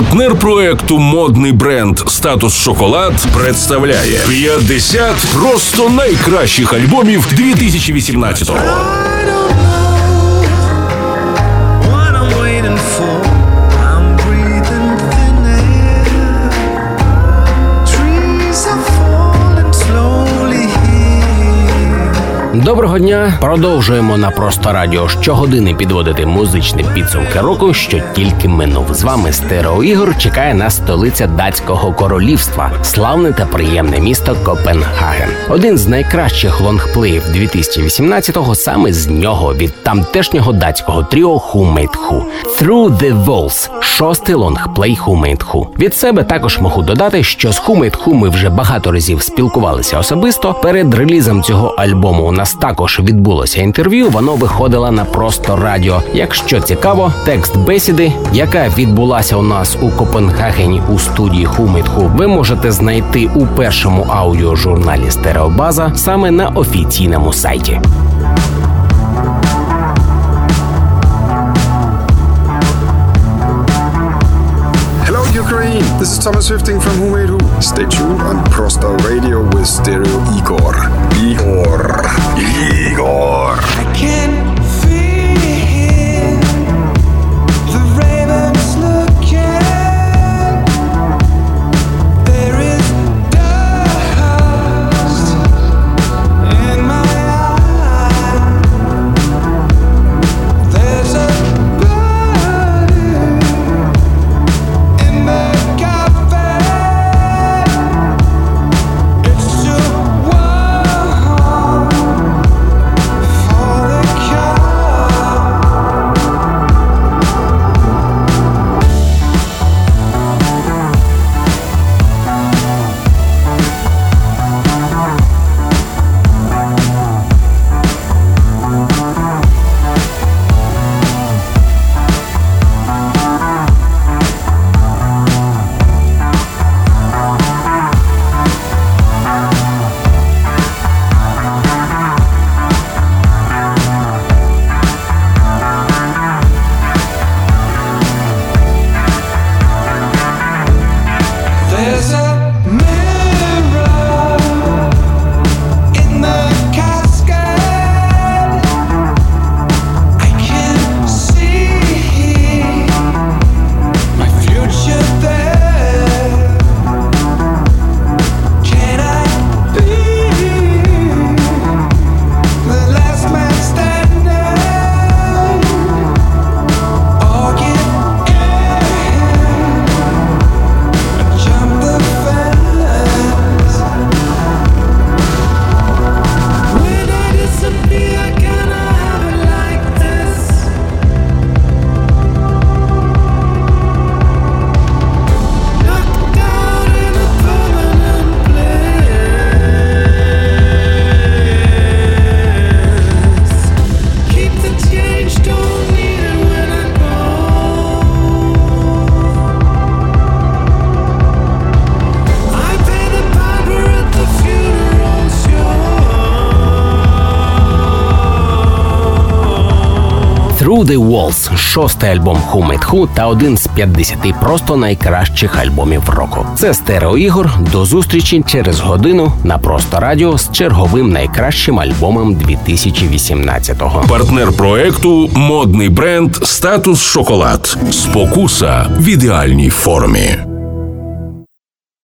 Партнер проекту модний бренд Статус Шоколад представляє 50 просто найкращих альбомів 2018-го. Доброго дня! Продовжуємо на просто радіо щогодини підводити музичні підсумки року, що тільки минув. З вами Стерео Ігор чекає на столиця датського королівства, славне та приємне місто Копенгаген. Один з найкращих лонгплеїв 2018-го саме з нього від тамтешнього датського тріо Who. Through the Walls – шостий лонгплей Who. Від себе також можу додати, що з Who ми вже багато разів спілкувалися особисто. Перед релізом цього альбому нас також відбулося інтерв'ю. Воно виходило на просто радіо. Якщо цікаво, текст бесіди, яка відбулася у нас у Копенгагені у студії Хумитху, ви можете знайти у першому аудіожурналі Стереобаза саме на офіційному сайті. Ukraine. This is Thomas Swifting from Who Made Who. Stay tuned on Prosta Radio with Stereo. Igor. Igor. Through the Walls – шостий альбом Who Who та один з 50 просто найкращих альбомів року. Це стерео ігор. До зустрічі через годину на просто радіо з черговим найкращим альбомом 2018-го. Партнер проекту модний бренд Статус Шоколад. Спокуса в ідеальній формі.